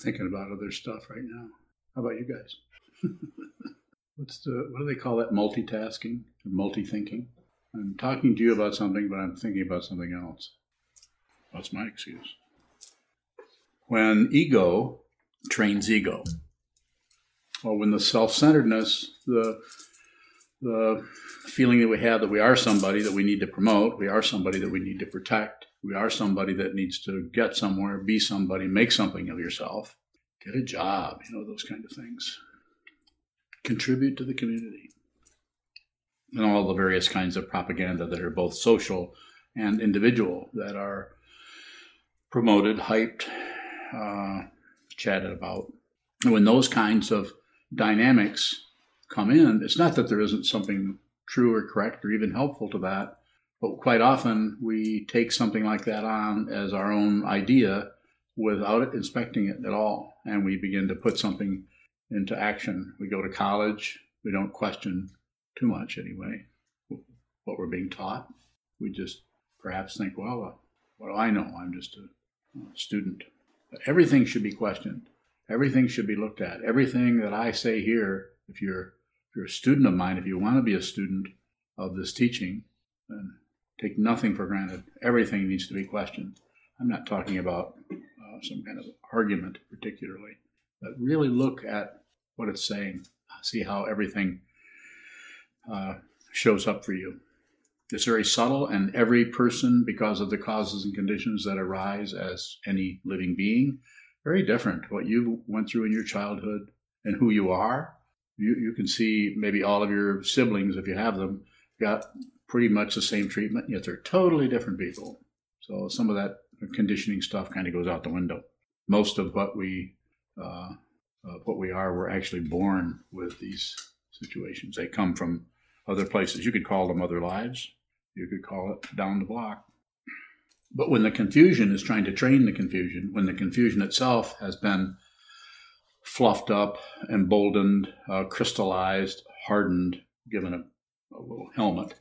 thinking about other stuff right now. How about you guys? What's the what do they call that? Multitasking or multi-thinking? I'm talking to you about something, but I'm thinking about something else. That's my excuse. When ego trains ego, or when the self-centeredness, the the feeling that we have that we are somebody that we need to promote, we are somebody that we need to protect, we are somebody that needs to get somewhere, be somebody, make something of yourself, get a job, you know, those kind of things. Contribute to the community. And all the various kinds of propaganda that are both social and individual that are promoted, hyped, uh, chatted about. And when those kinds of dynamics come in, it's not that there isn't something true or correct or even helpful to that, but quite often we take something like that on as our own idea without inspecting it at all. And we begin to put something into action. We go to college, we don't question too much anyway what we're being taught. We just perhaps think, well, uh, what do I know? I'm just a, student. But everything should be questioned. Everything should be looked at. Everything that I say here, if you're if you're a student of mine, if you want to be a student of this teaching, then take nothing for granted. Everything needs to be questioned. I'm not talking about uh, some kind of argument particularly, but really look at what it's saying, see how everything uh, shows up for you. It's very subtle, and every person, because of the causes and conditions that arise as any living being, very different. What you went through in your childhood and who you are, you, you can see maybe all of your siblings, if you have them, got pretty much the same treatment, yet they're totally different people. So some of that conditioning stuff kind of goes out the window. Most of what we uh, uh, what we are, we're actually born with these situations. They come from other places. You could call them other lives. You could call it down the block. But when the confusion is trying to train the confusion, when the confusion itself has been fluffed up, emboldened, uh, crystallized, hardened, given a, a little helmet,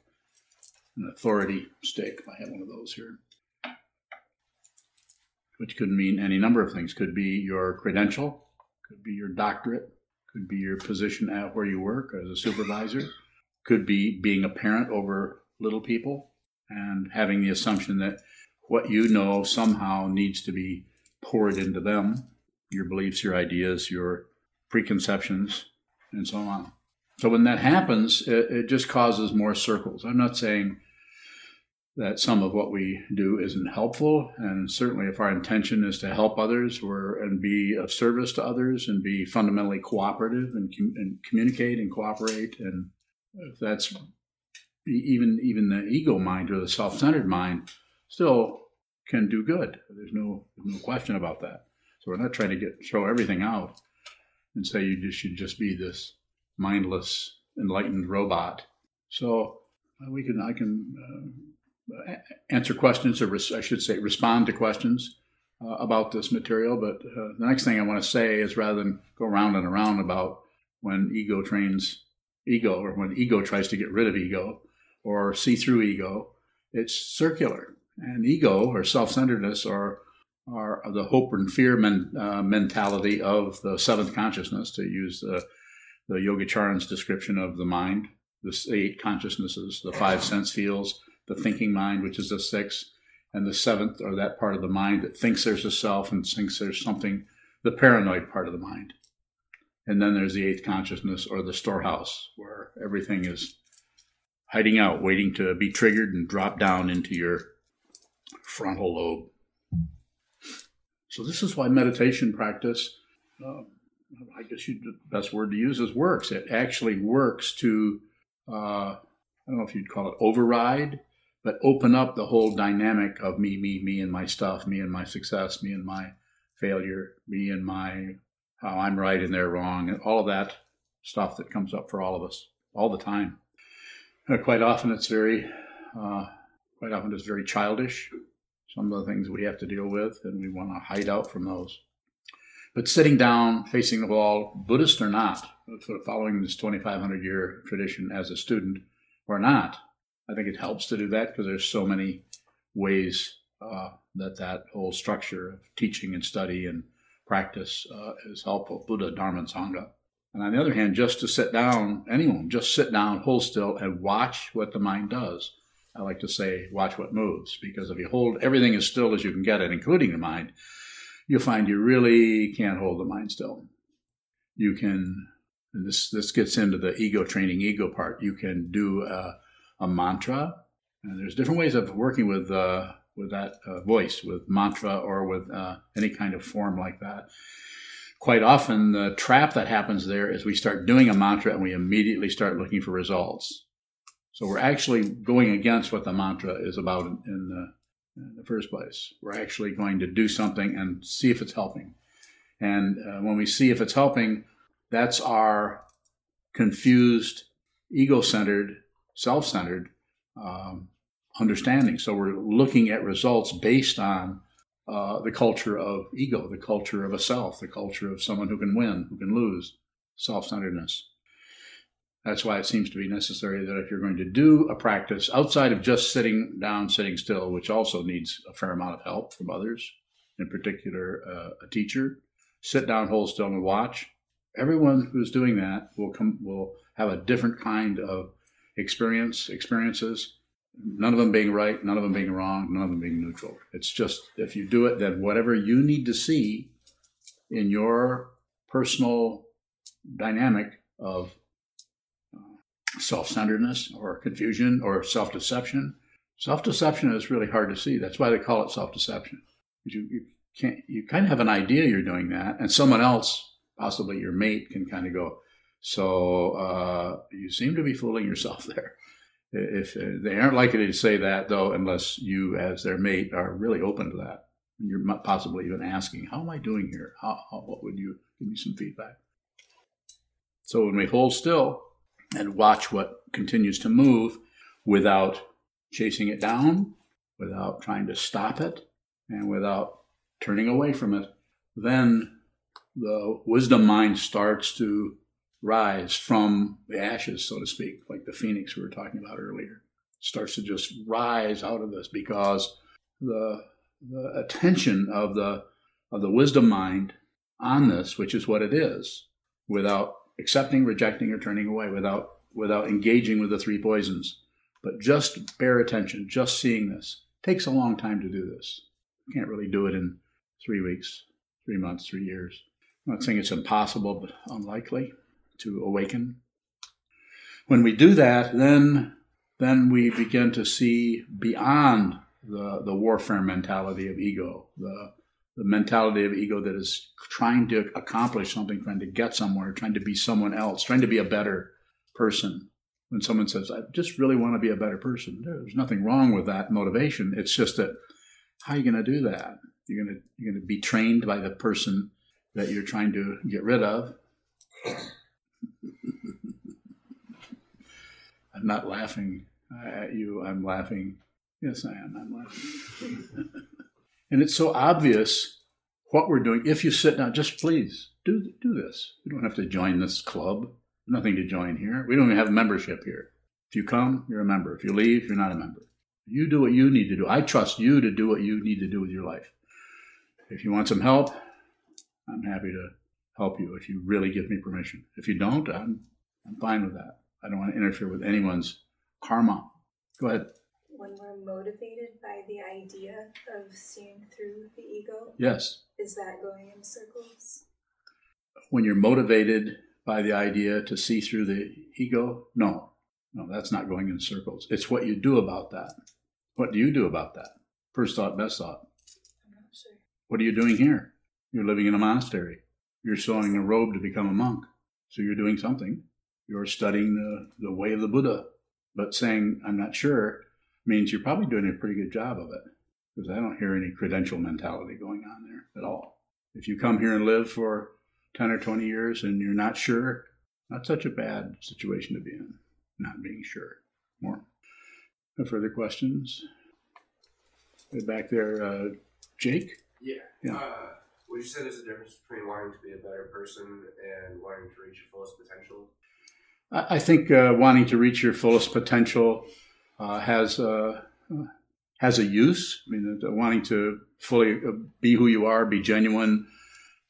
an authority stake. I have one of those here. Which could mean any number of things. Could be your credential, could be your doctorate, could be your position at where you work as a supervisor, could be being a parent over little people and having the assumption that what you know somehow needs to be poured into them your beliefs, your ideas, your preconceptions, and so on. So when that happens, it, it just causes more circles. I'm not saying that some of what we do isn't helpful. And certainly, if our intention is to help others or, and be of service to others and be fundamentally cooperative and, and communicate and cooperate, and if that's even even the ego mind or the self-centered mind, still can do good. There's no no question about that. So we're not trying to get throw everything out and say you just should just be this mindless, enlightened robot. So uh, we can I can. Uh, answer questions, or res- I should say, respond to questions uh, about this material. But uh, the next thing I want to say is rather than go round and around about when ego trains ego, or when ego tries to get rid of ego, or see through ego, it's circular. And ego, or self centeredness, or are the hope and fear men, uh, mentality of the seventh consciousness, to use the, the Yogacaran's description of the mind, the eight consciousnesses, the five sense fields, the thinking mind, which is the sixth, and the seventh, or that part of the mind that thinks there's a self and thinks there's something, the paranoid part of the mind. And then there's the eighth consciousness, or the storehouse, where everything is hiding out, waiting to be triggered and drop down into your frontal lobe. So, this is why meditation practice, uh, I guess you, the best word to use is works. It actually works to, uh, I don't know if you'd call it override but open up the whole dynamic of me, me, me and my stuff, me and my success, me and my failure, me and my how I'm right and they're wrong, and all of that stuff that comes up for all of us all the time. Uh, quite often, it's very, uh, quite often it's very childish. Some of the things we have to deal with, and we want to hide out from those. But sitting down, facing the wall, Buddhist or not, following this 2,500 year tradition as a student or not, I think it helps to do that because there's so many ways uh, that that whole structure of teaching and study and practice uh, is helpful. Buddha, Dharma, and Sangha. And on the other hand, just to sit down, anyone, just sit down, hold still, and watch what the mind does. I like to say, watch what moves, because if you hold everything as still as you can get it, including the mind, you'll find you really can't hold the mind still. You can, and this, this gets into the ego training, ego part. You can do a, a mantra, and there's different ways of working with, uh, with that uh, voice, with mantra or with uh, any kind of form like that quite often the trap that happens there is we start doing a mantra and we immediately start looking for results. So we're actually going against what the mantra is about in, in, the, in the, first place. We're actually going to do something and see if it's helping. And uh, when we see if it's helping, that's our confused, ego centered, self centered um, understanding. So we're looking at results based on uh, the culture of ego, the culture of a self, the culture of someone who can win, who can lose, self centeredness. That's why it seems to be necessary that if you're going to do a practice outside of just sitting down, sitting still, which also needs a fair amount of help from others, in particular uh, a teacher, sit down, hold still, and watch. Everyone who's doing that will come will have a different kind of experience, experiences, none of them being right, none of them being wrong, none of them being neutral. It's just if you do it, then whatever you need to see in your personal dynamic of self centeredness or confusion or self deception. Self deception is really hard to see. That's why they call it self deception. You, you can't you kind of have an idea you're doing that, and someone else, possibly your mate, can kind of go. So uh, you seem to be fooling yourself there. If uh, they aren't likely to say that, though, unless you, as their mate, are really open to that, and you're possibly even asking, "How am I doing here? How, how, what would you give me some feedback?" So when we hold still and watch what continues to move without chasing it down, without trying to stop it, and without turning away from it, then the wisdom mind starts to rise from the ashes, so to speak, like the phoenix we were talking about earlier. Starts to just rise out of this because the, the attention of the of the wisdom mind on this, which is what it is, without accepting, rejecting, or turning away, without without engaging with the three poisons, but just bare attention, just seeing this. takes a long time to do this. You can't really do it in three weeks, three months, three years. I'm not saying it's impossible, but unlikely to awaken. When we do that, then then we begin to see beyond the, the warfare mentality of ego, the, the mentality of ego that is trying to accomplish something, trying to get somewhere, trying to be someone else, trying to be a better person. When someone says, I just really want to be a better person, there's nothing wrong with that motivation. It's just that how are you going to do that? You're going to, you're going to be trained by the person that you're trying to get rid of. I'm not laughing at you. I'm laughing. Yes, I am. I'm laughing. and it's so obvious what we're doing. If you sit down, just please do do this. You don't have to join this club. Nothing to join here. We don't even have membership here. If you come, you're a member. If you leave, you're not a member. You do what you need to do. I trust you to do what you need to do with your life. If you want some help, I'm happy to help you if you really give me permission. If you don't, I'm, I'm fine with that. I don't want to interfere with anyone's karma. Go ahead. When we're motivated by the idea of seeing through the ego, yes, is that going in circles? When you're motivated by the idea to see through the ego, no, no, that's not going in circles. It's what you do about that. What do you do about that? First thought, best thought. I'm not sure. What are you doing here? You're living in a monastery. You're sewing a robe to become a monk. So you're doing something you're studying the, the way of the Buddha. But saying, I'm not sure, means you're probably doing a pretty good job of it. Because I don't hear any credential mentality going on there at all. If you come here and live for 10 or 20 years and you're not sure, not such a bad situation to be in, not being sure. More. No further questions? back there, uh, Jake? Yeah. yeah. Uh, would you say there's a difference between wanting to be a better person and wanting to reach your fullest potential? I think uh, wanting to reach your fullest potential has uh, has a use. I mean, wanting to fully uh, be who you are, be genuine,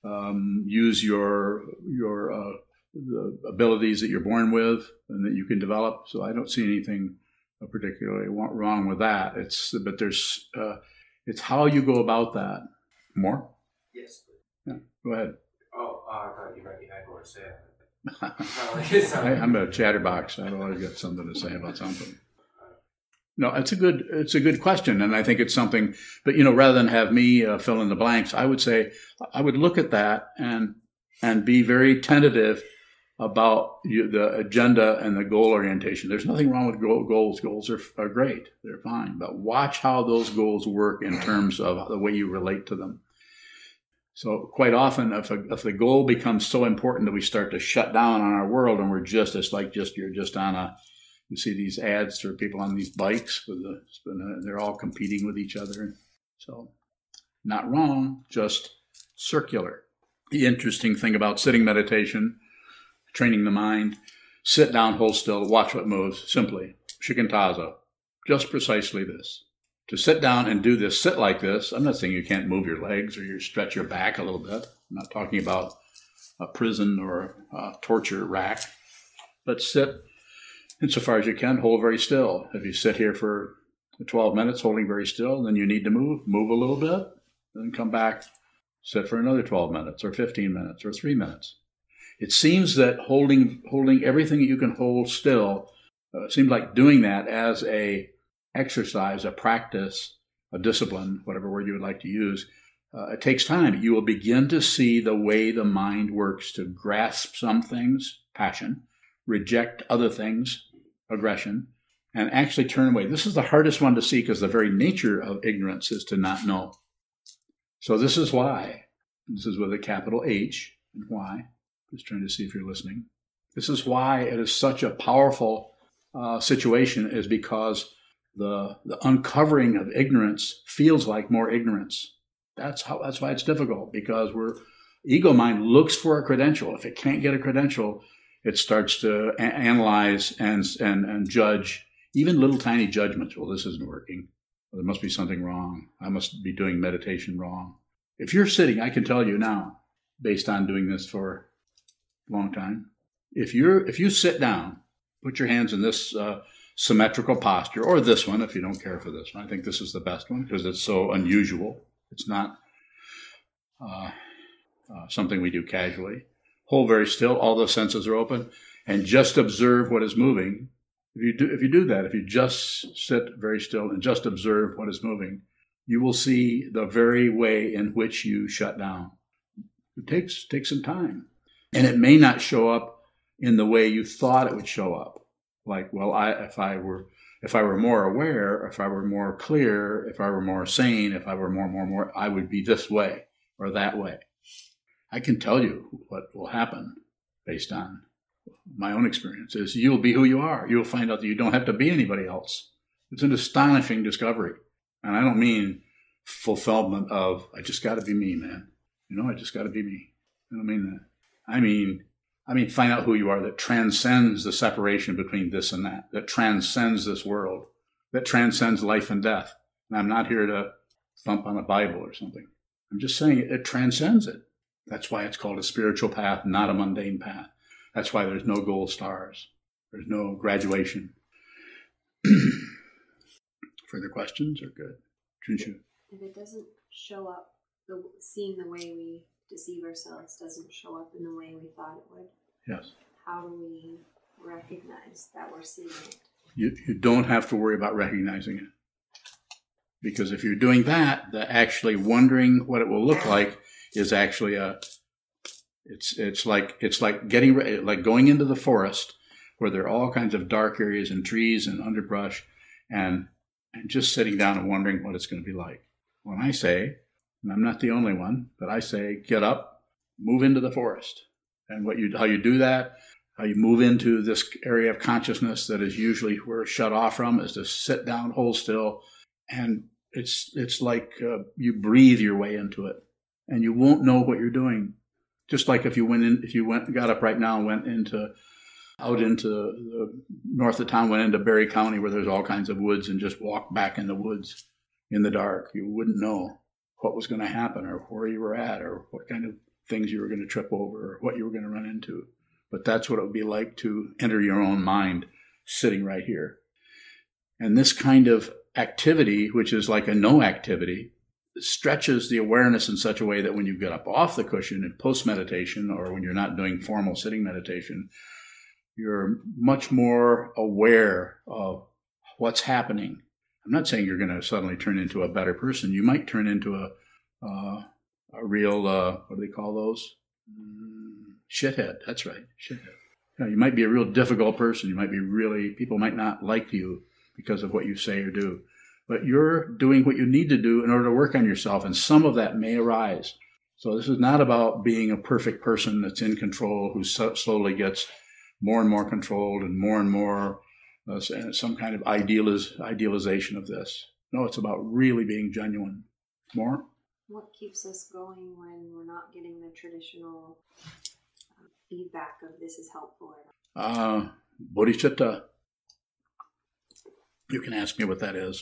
um, use your your uh, the abilities that you're born with and that you can develop. So I don't see anything particularly wrong with that. It's but there's uh, it's how you go about that. More? Yes. Yeah. Go ahead. Oh, uh, I thought you might had more to say. I, I'm a chatterbox. I've always got something to say about something. No, it's a good it's a good question, and I think it's something. But you know, rather than have me uh, fill in the blanks, I would say I would look at that and and be very tentative about you, the agenda and the goal orientation. There's nothing wrong with goals. Goals are, are great. They're fine. But watch how those goals work in terms of the way you relate to them. So quite often, if, a, if the goal becomes so important that we start to shut down on our world and we're just, it's like just, you're just on a, you see these ads for people on these bikes with the, uh, they're all competing with each other. So not wrong, just circular. The interesting thing about sitting meditation training the mind. Sit down, hold still, watch what moves, simply. Shikantaza. Just precisely this. To sit down and do this, sit like this, I'm not saying you can't move your legs or you stretch your back a little bit. I'm not talking about a prison or a torture rack. But sit insofar as you can, hold very still. If you sit here for 12 minutes holding very still, then you need to move, move a little bit, then come back, sit for another 12 minutes or 15 minutes or three minutes. It seems that holding holding everything you can hold still uh, seems like doing that as a exercise, a practice, a discipline, whatever word you would like to use. Uh, it takes time. You will begin to see the way the mind works to grasp some things, passion, reject other things, aggression, and actually turn away. This is the hardest one to see because the very nature of ignorance is to not know. So this is why. This is with a capital H and why just trying to see if you're listening. This is why it is such a powerful uh, situation, is because the the uncovering of ignorance feels like more ignorance. That's how. That's why it's difficult because we're ego mind looks for a credential. If it can't get a credential, it starts to a- analyze and and and judge even little tiny judgments. Well, this isn't working. There must be something wrong. I must be doing meditation wrong. If you're sitting, I can tell you now, based on doing this for a long time. If you're if you sit down, put your hands in this uh, symmetrical posture, or this one if you don't care for this one. I think this is the best one because it's so unusual. It's not uh, uh, something we do casually. Hold very still. All the senses are open, and just observe what is moving. If you do if you do that, if you just sit very still and just observe what is moving, you will see the very way in which you shut down. It takes takes some time. And it may not show up in the way you thought it would show up. Like, well, I, if I were, if I were more aware, if I were more clear, if I were more sane, if I were more, more, more, I would be this way or that way. I can tell you what will happen based on my own experience is you'll be who you are. You'll find out that you don't have to be anybody else. It's an astonishing discovery. And I don't mean fulfillment of, I just got to be me, man. You know, I just got to be me. I don't mean that. I mean, I mean, find out who you are that transcends the separation between this and that, that transcends this world, that transcends life and death. And I'm not here to thump on a Bible or something. I'm just saying it, it transcends it. That's why it's called a spiritual path, not a mundane path. That's why there's no gold stars. There's no graduation. Further questions are good. Junshu. If it doesn't show up, the, seeing the way we deceive ourselves doesn't show up in the way we thought it would, Yes. how do we recognize that we're seeing it? You, you don't have to worry about recognizing it. Because if you're doing that, the actually wondering what it will look like is actually a it's it's like it's like getting like going into the forest where there are all kinds of dark areas and trees and underbrush and and just sitting down and wondering what it's going to be like. When I say and I'm not the only one, but I say get up, move into the forest. And what you how you do that, how you move into this area of consciousness that is usually where it's shut off from is to sit down, hold still, and it's it's like uh, you breathe your way into it, and you won't know what you're doing. Just like if you went in, if you went got up right now and went into out into the north of town, went into Barry County where there's all kinds of woods, and just walked back in the woods in the dark, you wouldn't know what was going to happen or where you were at or what kind of things you were going to trip over or what you were going to run into. But that's what it would be like to enter your own mind sitting right here. And this kind of activity, which is like a no activity, stretches the awareness in such a way that when you get up off the cushion in post meditation or when you're not doing formal sitting meditation, you're much more aware of what's happening. I'm not saying you're going to suddenly turn into a better person. You might turn into a uh, a real uh, what do they call those? Mm, shithead. That's right, shithead. You, know, you might be a real difficult person. You might be really people might not like you because of what you say or do, but you're doing what you need to do in order to work on yourself, and some of that may arise. So this is not about being a perfect person that's in control who so- slowly gets more and more controlled and more and more uh, some kind of idealiz- idealization of this. No, it's about really being genuine. More? What keeps us going when we're not getting the traditional uh, feedback of this is helpful? Uh, bodhicitta. You can ask me what that is.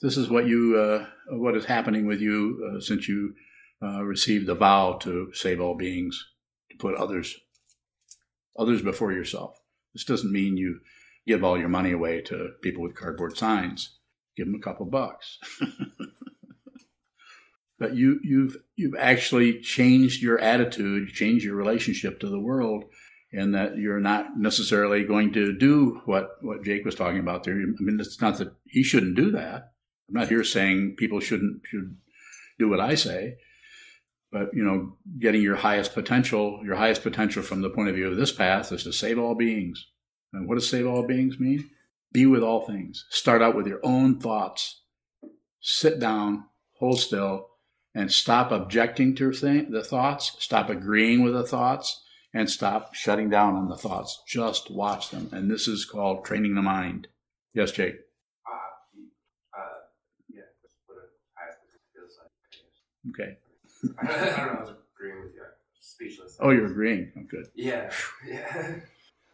This is what you, uh, what is happening with you uh, since you uh, received the vow to save all beings, to put others, others before yourself. This doesn't mean you give all your money away to people with cardboard signs. Give them a couple bucks. but you, you've you've actually changed your attitude, changed your relationship to the world, and that you're not necessarily going to do what what Jake was talking about there. I mean, it's not that he shouldn't do that. I'm not here saying people shouldn't should do what I say, but you know, getting your highest potential, your highest potential from the point of view of this path is to save all beings. And what does save all beings mean? Be with all things. Start out with your own thoughts. Sit down, hold still, and stop objecting to the thoughts. Stop agreeing with the thoughts, and stop shutting down on the thoughts. Just watch them. And this is called training the mind. Yes, Jake. Uh, uh, yeah, put a highest Okay. I don't know. I was agreeing with you. Speechless. Oh, you're agreeing. Oh, good. Yeah. Yeah.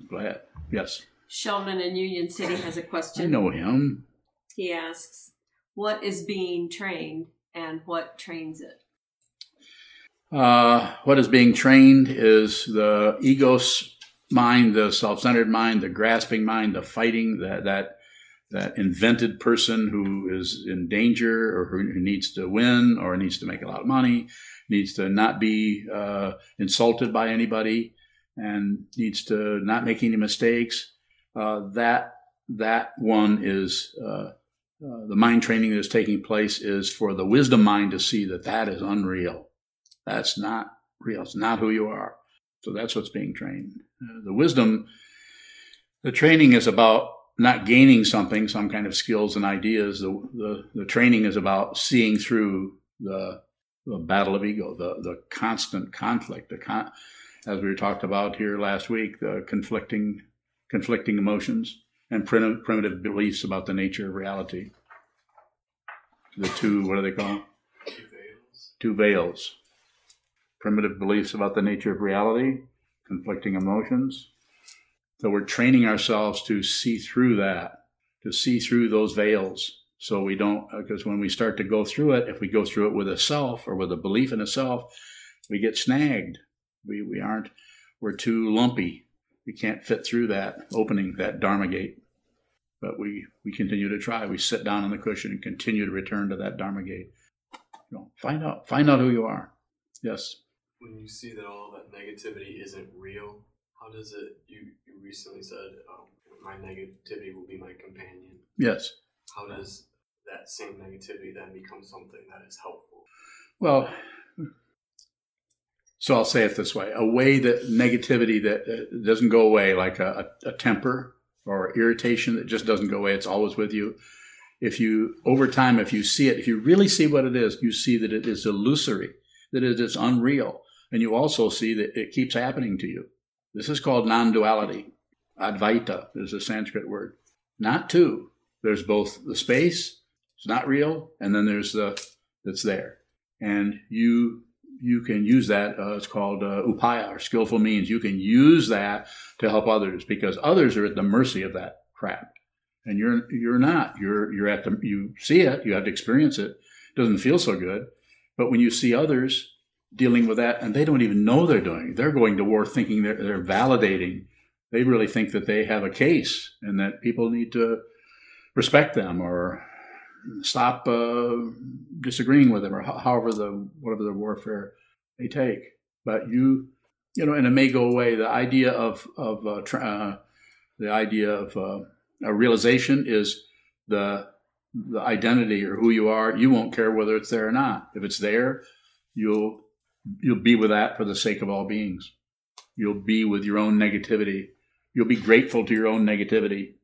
Glad. Yes. Sheldon in Union City has a question. I know him. He asks, "What is being trained, and what trains it?" Uh, what is being trained is the egos mind, the self-centered mind, the grasping mind, the fighting, that that that invented person who is in danger or who, needs to win or needs to make a lot of money, needs to not be uh, insulted by anybody, and needs to not make any mistakes. Uh, that that one is uh, uh, the mind training that is taking place is for the wisdom mind to see that that is unreal. That's not real. It's not who you are. So that's what's being trained. Uh, the wisdom, the training is about not gaining something, some kind of skills and ideas. The, the, the training is about seeing through the, the battle of ego, the, the constant conflict, the con- as we talked about here last week, the conflicting, conflicting emotions and primitive, primitive beliefs about the nature of reality. The two, what do they call? Two veils. Two veils. Primitive beliefs about the nature of reality, conflicting emotions. So we're training ourselves to see through that, to see through those veils. So we don't, uh, because when we start to go through it, if we go through it with a self or with a belief in a self, we get snagged. We, we aren't, we're too lumpy. We can't fit through that opening, that Dharma gate. But we, we continue to try. We sit down on the cushion and continue to return to that Dharma gate. You know, find out, find out who you are. Yes. When you see that all that negativity isn't real, how does it? You you recently said um, my negativity will be my companion. Yes. How does that same negativity then become something that is helpful? Well, so I'll say it this way: a way that negativity that uh, doesn't go away, like a, a, temper or irritation that just doesn't go away, it's always with you. If you over time, if you see it, if you really see what it is, you see that it is illusory, that it is unreal, and you also see that it keeps happening to you. This is called non-duality. Advaita is a Sanskrit word. Not two. There's both the space, it's not real, and then there's the that's there. And you you can use that. Uh, it's called uh, upaya or skillful means. You can use that to help others because others are at the mercy of that crap, and you're you're not. You're you're at the you see it. You have to experience it. It doesn't feel so good, but when you see others dealing with that, and they don't even know they're doing. it. They're going to war thinking they're, they're validating. They really think that they have a case and that people need to respect them or stop uh, disagreeing with them or ho- however the whatever the warfare they take. But you, you know, and it may go away. The idea of of uh, tra- uh, the idea of uh, a realization is the the identity or who you are. You won't care whether it's there or not. If it's there, you'll you'll be with that for the sake of all beings. You'll be with your own negativity. You'll be grateful to your own negativity.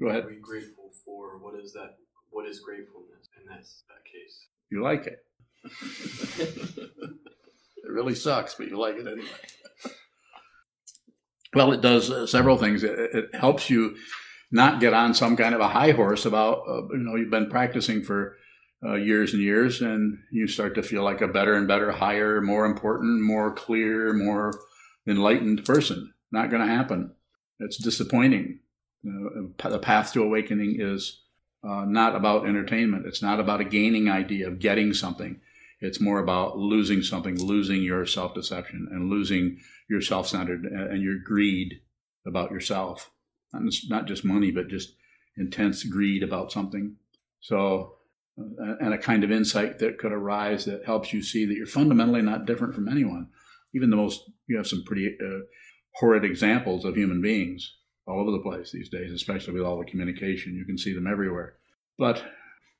Go ahead. Are we grateful for what is that? What is gratefulness in that that case? You like it. it really sucks, but you like it anyway. Well, it does uh, several things. It, it helps you not get on some kind of a high horse about, uh, you know, you've been practicing for uh, years and years, and you start to feel like a better and better, higher, more important, more clear, more enlightened person. Not going to happen. It's disappointing. Uh, the path to awakening is uh, not about entertainment. It's not about a gaining idea of getting something. It's more about losing something, losing your self deception, and losing your self centered and your greed about yourself. Not just, not just money, but just intense greed about something. So, and a kind of insight that could arise that helps you see that you're fundamentally not different from anyone. Even the most, you have some pretty uh, horrid examples of human beings all over the place these days, especially with all the communication. You can see them everywhere. But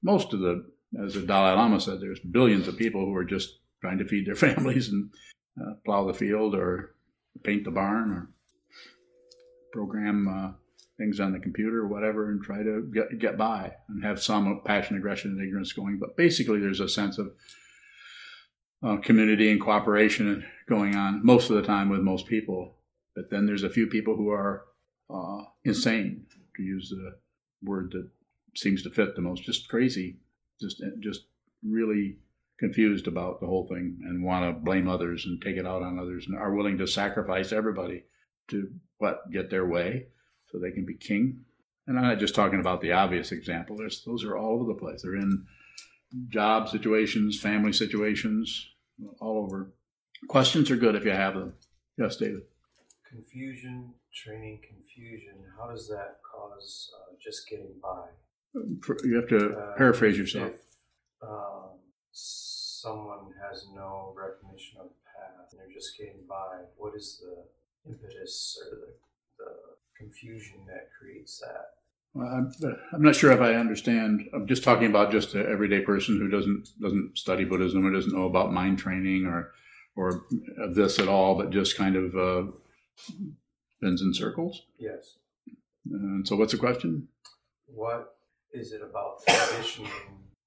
most of the, as the Dalai Lama said, there's billions of people who are just trying to feed their families and uh, plow the field or paint the barn or program uh, things on the computer or whatever and try to get, get by and have some passion, aggression, and ignorance going. But basically, there's a sense of uh, community and cooperation going on most of the time with most people. But then there's a few people who are uh, insane, to use the word that seems to fit the most, just crazy, just just really confused about the whole thing and want to blame others and take it out on others and are willing to sacrifice everybody to what get their way so they can be king. And I'm not just talking about the obvious example. There's, those are all over the place. They're in job situations, family situations, all over. Questions are good if you have them. Yes, David. Confusion, training confusion. How does that cause uh, just getting by? You have to Uh, paraphrase yourself. If um, someone has no recognition of the path and they're just getting by, what is the impetus or the, the confusion that creates that? Well, I'm, I'm not sure if I understand. I'm just talking about just an everyday person who doesn't doesn't study Buddhism or doesn't know about mind training or or this at all, but just kind of uh, spins in circles. Yes. And so, what's the question? What is it about conditioning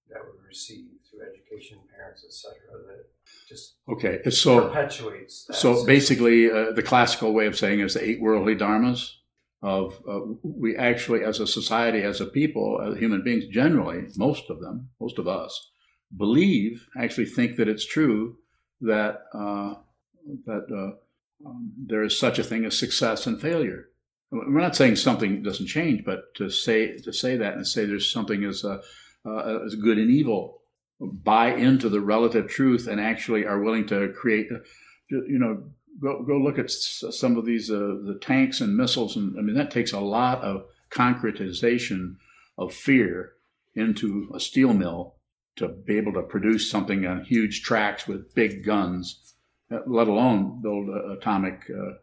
that we receive through education, parents, etc., that just Okay, so perpetuates that? so system? basically, uh, the classical way of saying is the eight worldly dharmas. Of uh, we actually, as a society, as a people, as human beings, generally, most of them, most of us, believe, actually think that it's true that uh, that uh, um, there is such a thing as success and failure. We're not saying something doesn't change, but to say to say that and say there's something as uh, uh, as good and evil, buy into the relative truth and actually are willing to create, you know, go go look at some of these uh, the tanks and missiles, and I mean that takes a lot of concretization of fear into a steel mill to be able to produce something on huge tracks with big guns, uh, let alone build uh, atomic uh,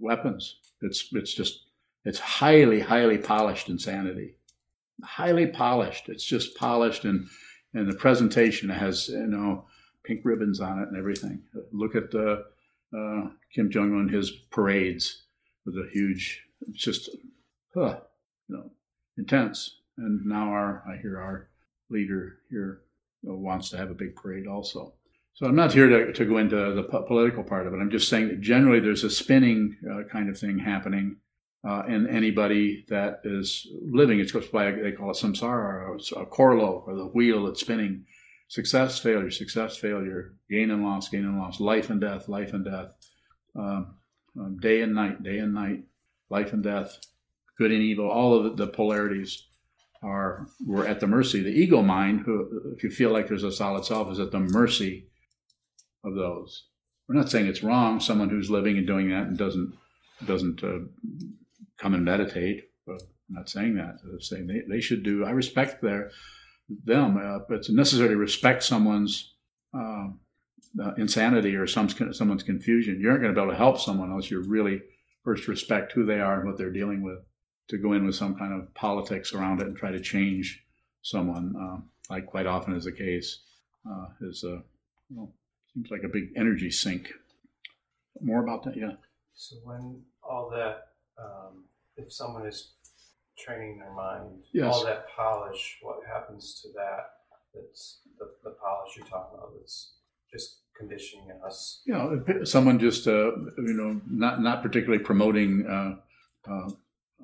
weapons. It's it's just it's highly highly polished insanity, highly polished. It's just polished and and the presentation has you know pink ribbons on it and everything. Look at uh, uh, Kim Jong Un his parades with a huge just huh, you know intense. And now our I hear our leader here wants to have a big parade also. So I'm not here to, to go into the po- political part of it. I'm just saying that generally there's a spinning uh, kind of thing happening uh, in anybody that is living. It's by they call it samsara, or a korlo, or the wheel that's spinning. Success, failure, success, failure, gain and loss, gain and loss, life and death, life and death, um, um, day and night, day and night, life and death, good and evil. All of the, polarities are we're at the mercy. The ego mind, who, if you feel like there's a solid self, is at the mercy of those. We're not saying it's wrong. Someone who's living and doing that and doesn't doesn't uh, come and meditate. But I'm not saying that. I'm saying they, they should do. I respect their them, uh, it's necessary to respect someone's uh, uh, insanity or some someone's confusion. You aren't going to be able to help someone unless you really first respect who they are and what they're dealing with. To go in with some kind of politics around it and try to change someone, uh, like quite often is the case, uh, is uh, well, seems like a big energy sink. More about that, yeah. So when all that, um, if someone is training their mind, Yes. all that polish, what happens to that? That's the, the polish you're talking about. That's just conditioning us. you know, someone just uh, you know not not particularly promoting uh, uh,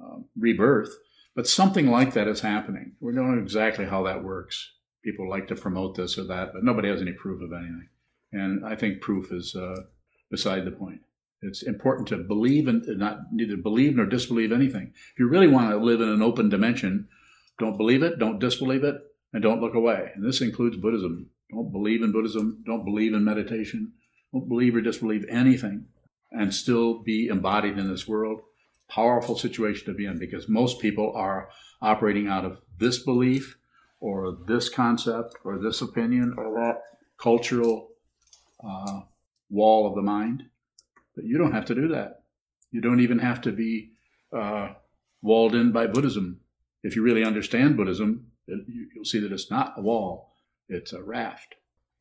uh, rebirth, but something like that is happening. We don't know exactly how that works. People like to promote this or that, but nobody has any proof of anything. And I think proof is uh, beside the point. It's important to believe and not neither believe nor disbelieve anything. If you really want to live in an open dimension, don't believe it, don't disbelieve it, and don't look away. And this includes Buddhism. Don't believe in Buddhism, don't believe in meditation, don't believe or disbelieve anything, and still be embodied in this world. Powerful situation to be in because most people are operating out of this belief or this concept or this opinion or that cultural uh, wall of the mind. But you don't have to do that. You don't even have to be uh, walled in by Buddhism. If you really understand Buddhism, it, you, you'll see that it's not a wall, it's a raft.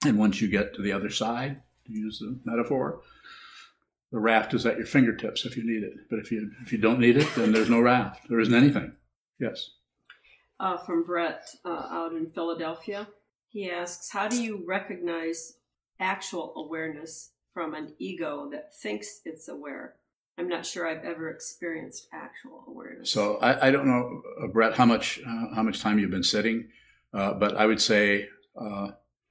And once you get to the other side, to use the metaphor, the raft is at your fingertips if you need it. But if you if you don't need it, then there's no raft. There isn't anything. Yes. Uh, from Brett uh, out in Philadelphia. He asks, How do you recognize actual awareness from an ego that thinks it's aware? I'm not sure I've ever experienced actual awareness. So I, I don't know, uh, Brett, how much uh, how much time you've been sitting, uh, but I would say uh,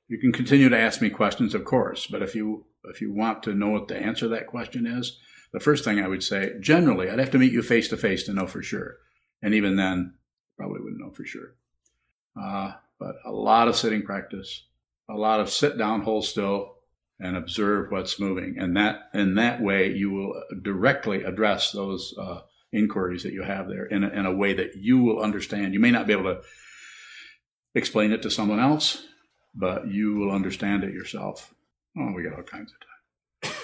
you can continue to ask me questions, of course. But if you if you want to know what the answer to that question is, the first thing I would say, generally, I'd have to meet you face to face to know for sure, and even then, probably wouldn't know for sure. Uh, but a lot of sitting practice, a lot of sit down, hold still, and observe what's moving, and that in that way you will directly address those uh, inquiries that you have there in a, in a way that you will understand. You may not be able to explain it to someone else, but you will understand it yourself. Oh, we got all kinds of time.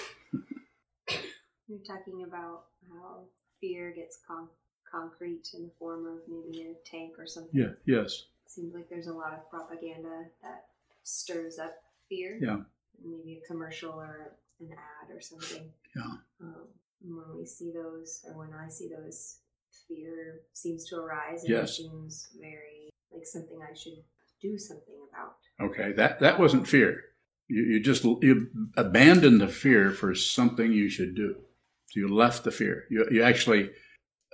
You're talking about how fear gets con- concrete in the form of maybe a tank or something. Yeah. Yes. Seems like there's a lot of propaganda that stirs up fear. Yeah. Maybe a commercial or an ad or something. Yeah. Um, when we see those, or when I see those, fear seems to arise and Yes. it seems very like something I should do something about. Okay. That that wasn't fear. You, you just you abandoned the fear for something you should do. So you left the fear. You you actually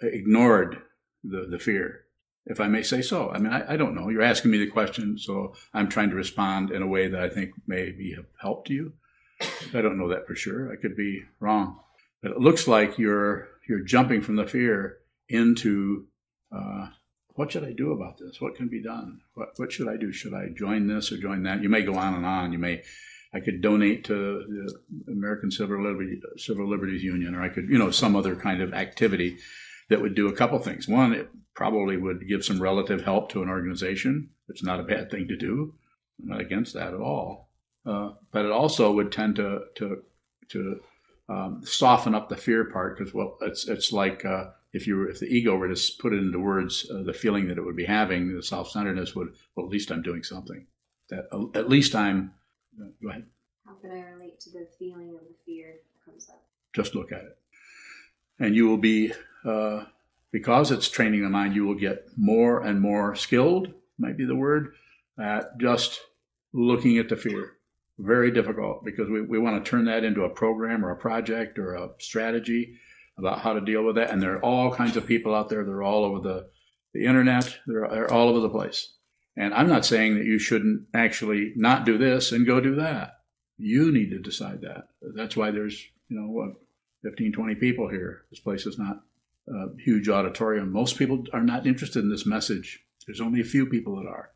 ignored the the fear, if I may say so. I mean, I, I don't know. You're asking me the question, so I'm trying to respond in a way that I think maybe have helped you. I don't know that for sure. I could be wrong, but it looks like you're you're jumping from the fear into uh, what should I do about this? What can be done? What what should I do? Should I join this or join that? You may go on and on. You may I could donate to the American Civil Liberty, Civil Liberties Union, or I could, you know, some other kind of activity that would do a couple things. One, it probably would give some relative help to an organization. It's not a bad thing to do. I'm not against that at all. Uh, but it also would tend to to to um, soften up the fear part because well, it's it's like uh, if you were, if the ego were to put it into words, uh, the feeling that it would be having, the self centeredness would well, at least I'm doing something. That uh, at least I'm. uh, Go ahead. How can I relate to the feeling of the fear that comes up? just look at it. And you will be, uh, because it's training the mind, you will get more and more skilled, might be the word, at just looking at the fear. Very difficult because we, we want to turn that into a program or a project or a strategy about how to deal with that. And there are all kinds of people out there. They're all over the, the internet. They're, they're all over the place. And I'm not saying that you shouldn't actually not do this and go do that. You need to decide that. That's why there's, you know, what, 15, 20 people here. This place is not a huge auditorium. Most people are not interested in this message. There's only a few people that are.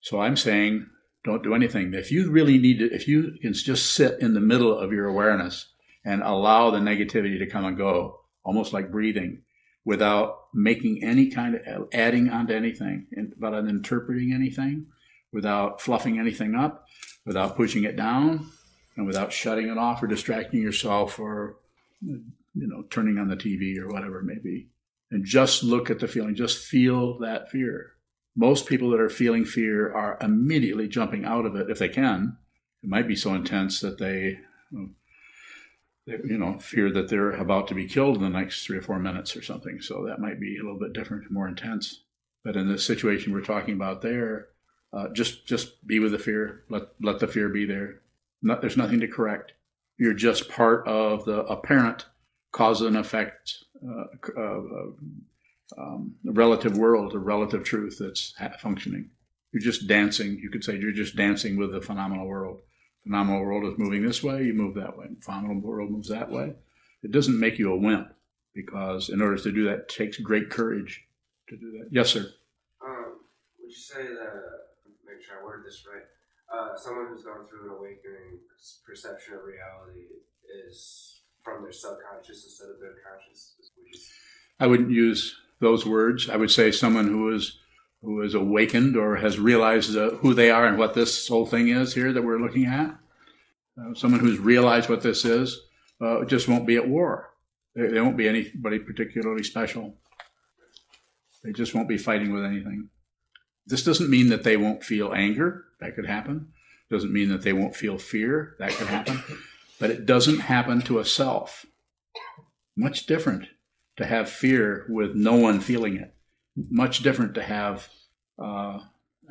So I'm saying don't do anything. If you really need to, if you can just sit in the middle of your awareness and allow the negativity to come and go, almost like breathing, without making any kind of adding onto anything, without interpreting anything, without fluffing anything up, without pushing it down, and without shutting it off or distracting yourself or you know turning on the TV or whatever it may be. And just look at the feeling, just feel that fear. Most people that are feeling fear are immediately jumping out of it if they can. It might be so intense that they, you know, fear that they're about to be killed in the next three or four minutes or something. So that might be a little bit different, more intense. But in the situation we're talking about there, uh, just just be with the fear. Let let the fear be there. Not, there's nothing to correct. You're just part of the apparent cause and effect uh, uh, um, relative world, a relative truth that's functioning. You're just dancing. You could say you're just dancing with the phenomenal world. Phenomenal world is moving this way, you move that way. Phenomenal world moves that way. It doesn't make you a wimp because in order to do that, it takes great courage to do that. Yes, sir. Um, would you say that, make sure I word this right, uh, someone who's gone through an awakening perception of reality is from their subconscious instead of their conscious? I wouldn't use those words. I would say someone who is who is awakened or has realized who they are and what this whole thing is here that we're looking at. Uh, someone who's realized what this is uh, just won't be at war. They, they won't be anybody particularly special. They just won't be fighting with anything. This doesn't mean that they won't feel anger. That could happen. Doesn't mean that they won't feel fear. That could happen. But it doesn't happen to a self. Much different to have fear with no one feeling it. Much different to have uh,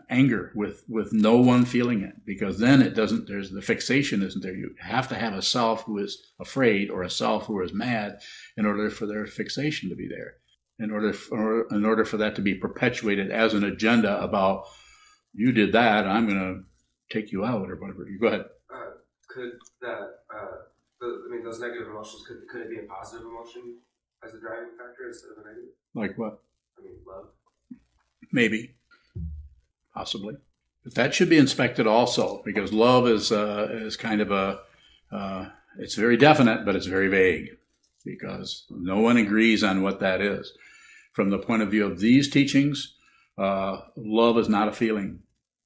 anger with with no one feeling it, because then it doesn't. There's the fixation isn't there. You have to have a self who is afraid or a self who is mad in order for their fixation to be there. In order for in order for that to be perpetuated as an agenda about you did that, I'm going to take you out or whatever. You go ahead. Uh, could that uh, the, I mean those negative emotions could could it be a positive emotion as a driving factor instead of a negative? Like what? I mean, love. Maybe, possibly, but that should be inspected also because love is uh, is kind of a uh, it's very definite, but it's very vague because no one agrees on what that is. From the point of view of these teachings, uh, love is not a feeling.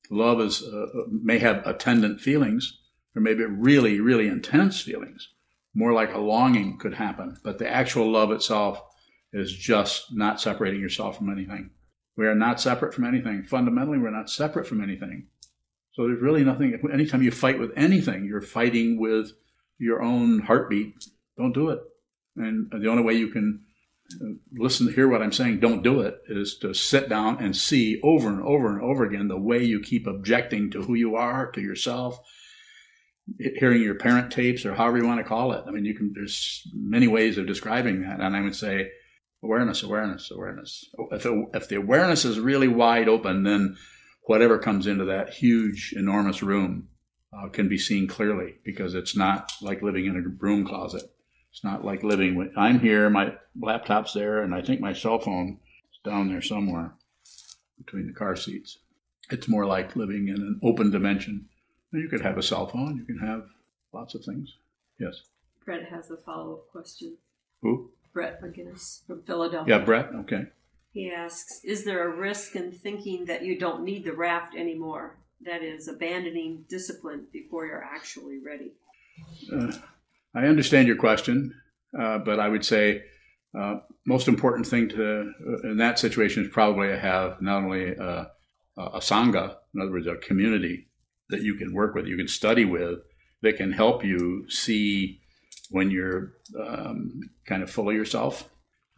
Love is uh, may have attendant feelings, or maybe really, really intense feelings, more like a longing could happen. But the actual love itself is just not separating yourself from anything. We are not separate from anything. Fundamentally, we're not separate from anything. So there's really nothing. Anytime you fight with anything, you're fighting with your own heartbeat. Don't do it. And the only way you can uh, listen to hear what I'm saying, don't do it, is to sit down and see over and over and over again the way you keep objecting to who you are, to yourself, hearing your parent tapes or however you want to call it. I mean, you can. There's many ways of describing that, and I would say awareness, awareness, awareness. If it, if the awareness is really wide open, then whatever comes into that huge, enormous room uh, can be seen clearly because it's not like living in a broom closet. It's not like living with. I'm here, my laptop's there, and I think my cell phone is down there somewhere between the car seats. It's more like living in an open dimension you could have a cell phone. You can have lots of things. Yes. Brett has a follow up question. Who? Brett McGinnis from Philadelphia. Yeah, Brett. Okay. He asks Is there a risk in thinking that you don't need the raft anymore? That is, abandoning discipline before you're actually ready. Uh, I understand your question, uh, but I would say uh, most important thing to uh, in that situation is probably to have not only a, a sangha, in other words, a community that you can work with, you can study with, that can help you see when you're um, kind of full of yourself.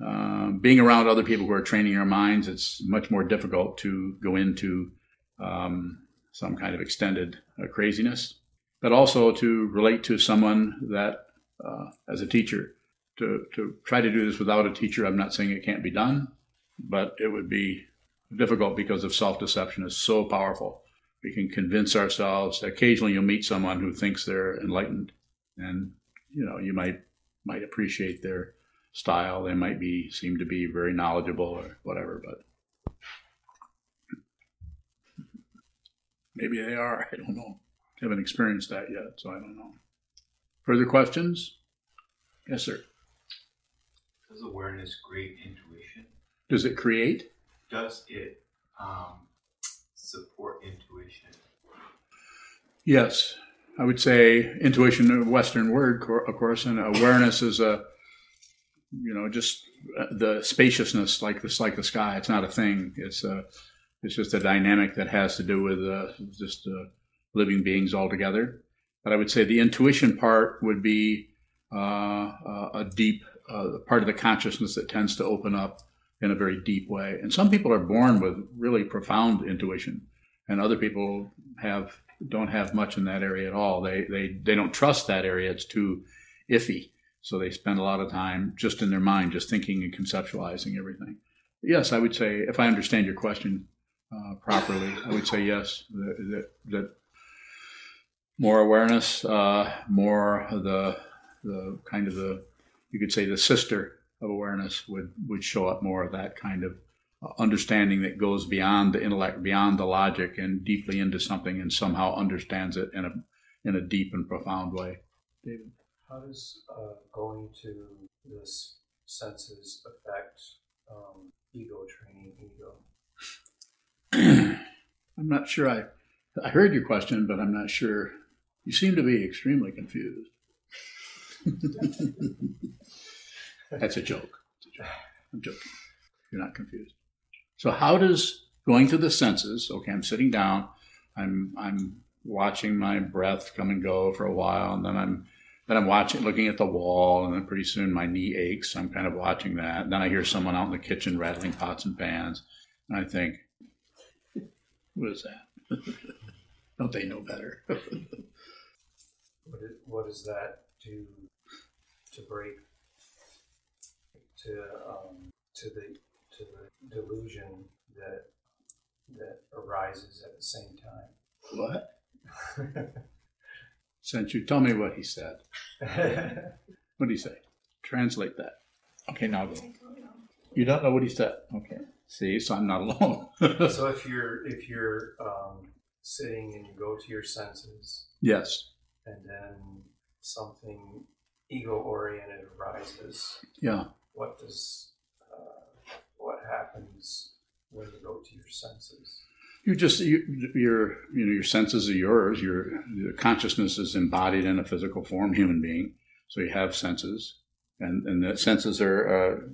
Um, being around other people who are training your minds, it's much more difficult to go into um, some kind of extended uh, craziness, but also to relate to someone that, uh, as a teacher, to, to try to do this without a teacher, I'm not saying it can't be done, but it would be difficult because of self deception is so powerful we can convince ourselves. Occasionally, you'll meet someone who thinks they're enlightened, and you know you might might appreciate their style. They might be seem to be very knowledgeable or whatever, but Maybe they are. I don't know. Haven't experienced that yet, so I don't know. Further questions? Yes, sir. Does awareness create intuition? Does it create? Does it um, support intuition? Yes, I would say intuition, a Western word, of course, and awareness is a, you know, just uh, the spaciousness, like this, like the sky. It's not a thing. It's a, it's just a dynamic that has to do with uh, just uh, living beings altogether. But I would say the intuition part would be uh, a deep uh, part of the consciousness that tends to open up in a very deep way. And some people are born with really profound intuition, and other people have don't have much in that area at all. They they they don't trust that area. It's too iffy. So they spend a lot of time just in their mind, just thinking and conceptualizing everything. Yes, I would say if I understand your question uh, properly, I would say yes. That, that, that more awareness, uh, more the the kind of the you could say the sister of awareness would would show up more of that kind of uh, understanding that goes beyond the intellect, beyond the logic, and deeply into something, and somehow understands it in a in a deep and profound way. David, How does uh, going to this senses affect um, ego training ego? I'm not sure. I I heard your question, but I'm not sure. You seem to be extremely confused. That's a joke. It's a joke. I'm joking. You're not confused. So how does going to the senses? Okay, I'm sitting down. I'm I'm watching my breath come and go for a while, and then I'm then I'm watching, looking at the wall, and then pretty soon my knee aches. I'm kind of watching that. Then I hear someone out in the kitchen rattling pots and pans, and I think, what is that? Don't they know better? What, is, what does that do to break to um, to the to the delusion that that arises at the same time. what? Since you tell me what he said, what did he say? Translate that. Okay, now go. You don't know what he said. Okay. See, so I'm not alone. so if you're if you're um, sitting and you go to your senses yes. and then something ego oriented arises Yeah. What does uh, what happens when you go to your senses You just you, your you know your senses are yours. Your, your consciousness is embodied in a physical form, human being. So you have senses, and and the senses are uh,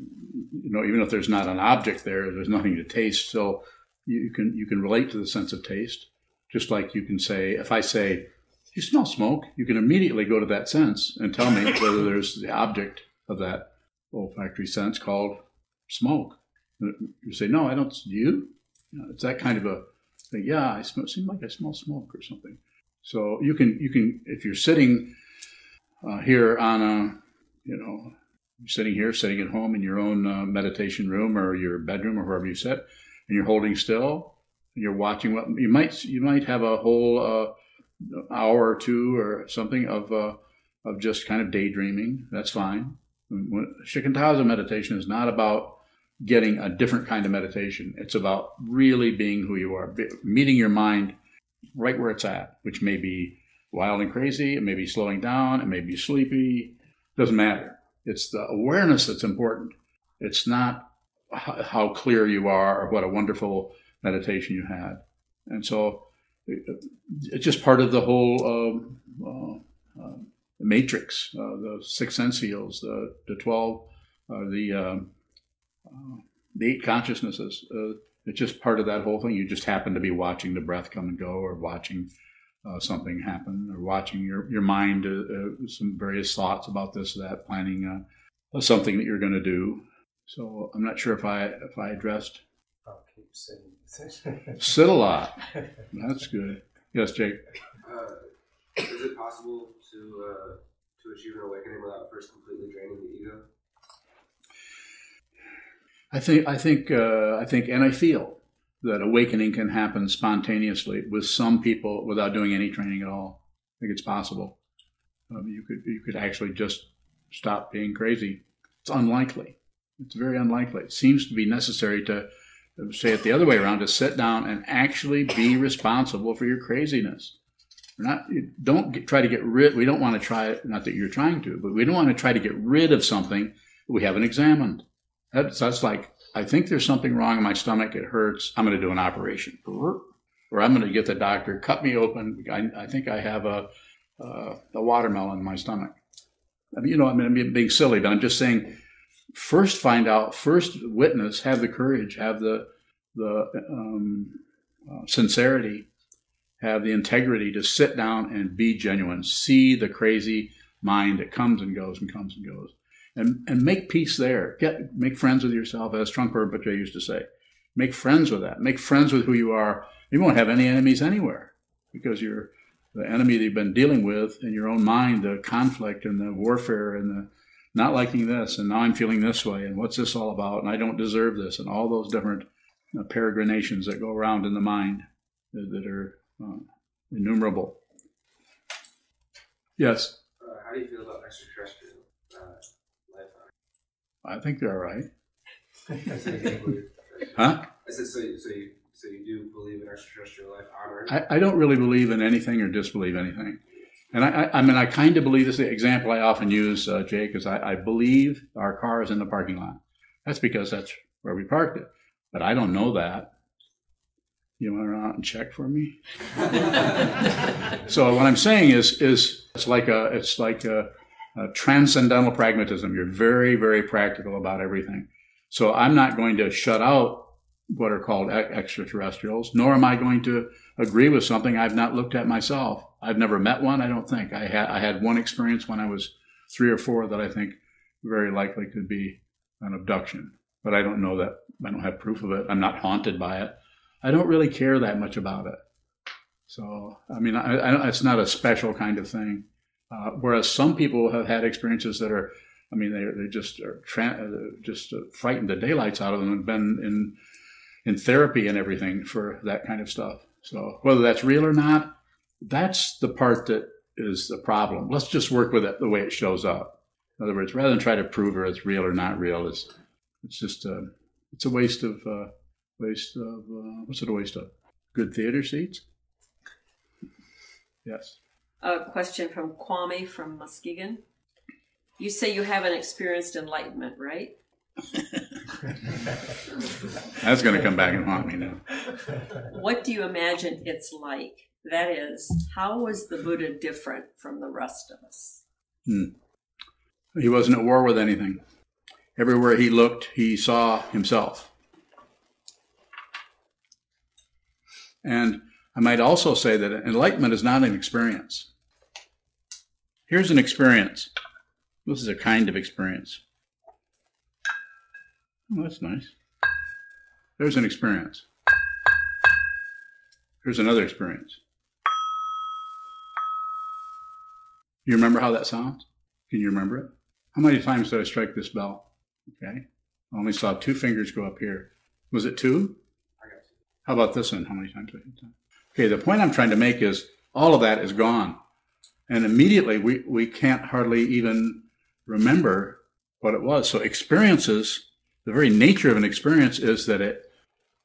you know even if there's not an object there, there's nothing to taste. So you, can you can relate to the sense of taste, just like you can say if I say you smell smoke, you can immediately go to that sense and tell me whether there's the object of that olfactory sense called smoke. You say no, I don't. Do you? It's that kind of a thing. Yeah, I smell. Seem like I smell smoke or something. So you can you can if you're sitting uh, here on a you know sitting here sitting at home in your own uh, meditation room or your bedroom or wherever you sit and you're holding still and you're watching what you might you might have a whole uh, hour or two or something of uh, of just kind of daydreaming. That's fine. Shikantaza meditation is not about getting a different kind of meditation. It's about really being who you are, meeting your mind right where it's at, which may be wild and crazy, it may be slowing down, it may be sleepy, doesn't matter. It's the awareness that's important. It's not how clear you are or what a wonderful meditation you had. And so it's just part of the whole um, uh, uh, matrix, uh, the six sense fields, the, the 12, uh, the um, uh, the eight consciousnesses. Uh, it's just part of that whole thing. You just happen to be watching the breath come and go, or watching uh, something happen, or watching your your mind, uh, uh, some various thoughts about this, that, planning uh, something that you're going to do. So I'm not sure if I if I addressed i'll keep sitting sit a lot. That's good. Yes, Jake. Is it possible to uh, to achieve an awakening without first completely draining the ego? I think I think uh, I think and I feel that awakening can happen spontaneously with some people without doing any training at all. I think it's possible. Um, you could you could actually just stop being crazy. It's unlikely. It's very unlikely. It seems to be necessary to say it the other way around, to sit down and actually be responsible for your craziness. We're not, don't get, try to get rid, we don't want to try, not that you're trying to, but we don't want to try to get rid of something we haven't examined. That's, that's like, I think there's something wrong in my stomach, it hurts, I'm going to do an operation. Or I'm going to get the doctor, cut me open, I, I think I have a, uh, a watermelon in my stomach. I mean, you know, I mean, I'm being silly, but I'm just saying, first find out, first witness, have the courage, have the the um, uh, sincerity, have the integrity to sit down and be genuine, see the crazy mind that comes and goes and comes and goes, and and make peace there. Get make friends with yourself, as Trungpa Rinpoche used to say. Make friends with that. Make friends with who you are. You won't have any enemies anywhere because you're the enemy that you've been dealing with in your own mind, the conflict and the warfare and the not liking this, and now I'm feeling this way, and what's this all about, and I don't deserve this, and all those different uh, peregrinations that go around in the mind that are uh, innumerable. Yes, Uh, how do you feel about extraterrestrial uh, life? I think they're all right. I Huh? I said, so, you- so you, so you do believe in extraterrestrial life on Earth? I, I don't really believe in anything or disbelieve anything. And I, I, I mean, I kind of believe this. The example I often use, uh, Jake, is I, I believe our car is in the parking lot. That's because that's where we parked it. But I don't know that. You want to run out and check for me? so what I'm saying is, is it's like a, it's like a, a transcendental pragmatism. You're very, very practical about everything. So I'm not going to shut out what are called extraterrestrials, nor am I going to agree with something I've not looked at myself. I've never met one. I don't think I had. I had one experience when I was three or four that I think very likely could be an abduction, but I don't know that. I don't have proof of it. I'm not haunted by it. I don't really care that much about it. So I mean, I, I, it's not a special kind of thing. Uh, whereas some people have had experiences that are, I mean, they they just are tra- uh, just uh, frightened the daylights out of them and been in in therapy and everything for that kind of stuff. So whether that's real or not, that's the part that is the problem. Let's just work with it the way it shows up. In other words, rather than try to prove whether it's real or not real, it's it's just a it's a waste of uh, waste of uh, what's it a waste of? Good theater seats. Yes. A question from Kwame from Muskegon. You say you haven't experienced enlightenment, right? That's going to come back and haunt me now. What do you imagine it's like? That is, how was the Buddha different from the rest of us? He wasn't at war with anything. Everywhere he looked, he saw himself. And I might also say that enlightenment is not an experience. Here's an experience. This is a kind of experience. Oh, that's nice. There's an experience. Here's another experience. You remember how that sounds? Can you remember it? How many times did I strike this bell? Okay. I only saw two fingers go up here. Was it two? How about this one? How many times? Okay, the point I'm trying to make is all of that is gone. And immediately we, we can't hardly even remember what it was. So experiences, the very nature of an experience is that it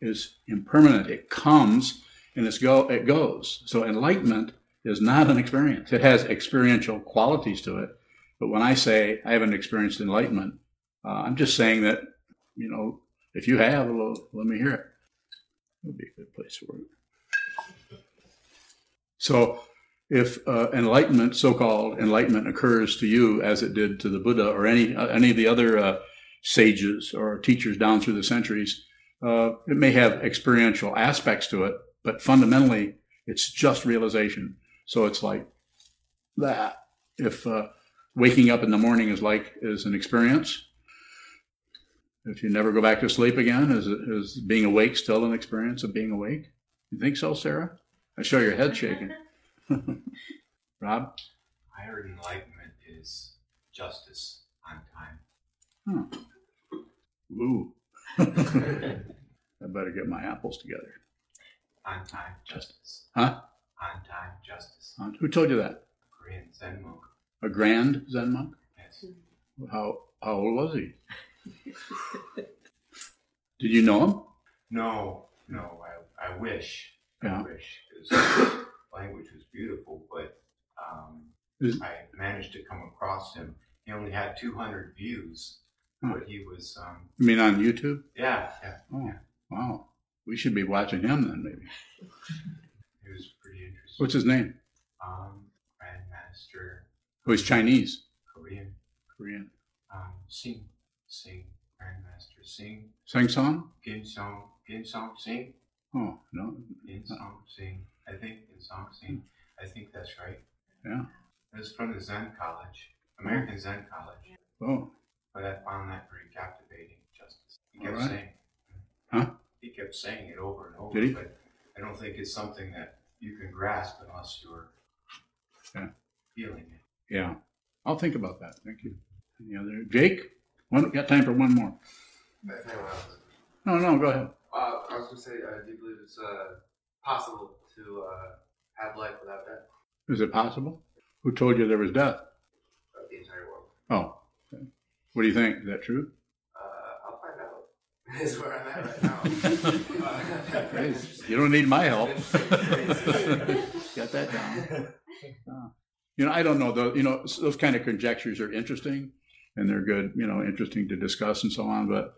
is impermanent. It comes and it's go it goes. So enlightenment is not an experience. It has experiential qualities to it. But when I say I haven't experienced enlightenment, uh, I'm just saying that, you know, if you have, let me hear it. Would be a good place for it. So, if uh, enlightenment, so-called enlightenment, occurs to you as it did to the Buddha or any uh, any of the other uh, sages or teachers down through the centuries, uh, it may have experiential aspects to it, but fundamentally, it's just realization. So it's like that. If uh, waking up in the morning is like is an experience, if you never go back to sleep again, is is being awake still an experience of being awake? You think so, Sarah? I show your head shaking. Rob? I heard enlightenment is justice on time. Ooh. I better get my apples together. On time justice. Huh? On time justice. Uh, Who told you that? A Korean Zen monk. A grand Zen monk? Yes. How how old was he? Did you know him? No, no, I, I wish. Yeah. I wish. language was beautiful, but um, Is- I managed to come across him. He only had 200 views, Hmm. but he was, um, You mean on YouTube? yeah, yeah, Oh, wow. We should be watching him then, maybe. he was pretty interesting. What's his name? Um, Grandmaster Oh, he's Chinese. Korean. Korean. Um, Sing, Sing, Grandmaster Sing, Sang Song? Gin Song, Gin Song Sing, Oh, no. Gin Song Sing. I think Gin Song Sing. I think that's right. Yeah. It was from the Zen College, American Zen College. Oh, But I found that pretty captivating, Justice. He kept right. saying, Huh? He kept saying it over and over. Did he? But I don't think it's something that you can grasp unless you're Yeah. feeling it. yeah. I'll think about that. Thank you. Any other? Jake? One, got time for one more. No, no, go ahead. Uh, I was gonna say, uh, do you believe it's uh, possible to uh, have life without death? Is it possible? Who told you there was death? Uh, the entire world. Oh, okay. what do you think? Is that true? Uh, I'll find out. Is where I'm at right now. Uh, You don't need my help. Interesting. Got that down. Ah. You know, I don't know. Those, you know, those kind of conjectures are interesting, and they're good. You know, interesting to discuss and so on. But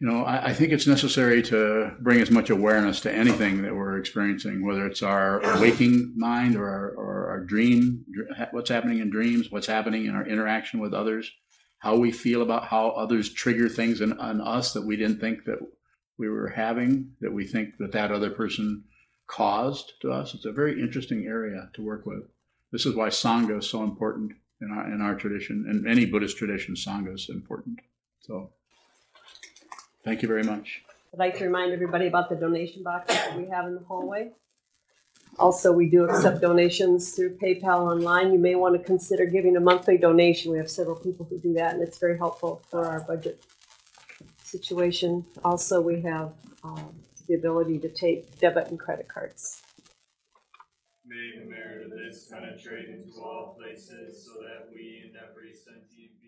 you know, I, I think it's necessary to bring as much awareness to anything that we're experiencing, whether it's our waking mind or our, or our dream, what's happening in dreams, what's happening in our interaction with others, how we feel about how others trigger things in, on us that we didn't think that we were having, that we think that that other person caused to us. It's a very interesting area to work with. This is why Sangha is so important in our, in our tradition. In any Buddhist tradition, Sangha is important. So, thank you very much. I'd like to remind everybody about the donation boxes that we have in the hallway. Also, we do accept donations through PayPal online. You may want to consider giving a monthly donation. We have several people who do that, and it's very helpful for our budget situation. Also, we have um, the ability to take debit and credit cards. May the merit of this penetrate into all places, so that we and every sentient being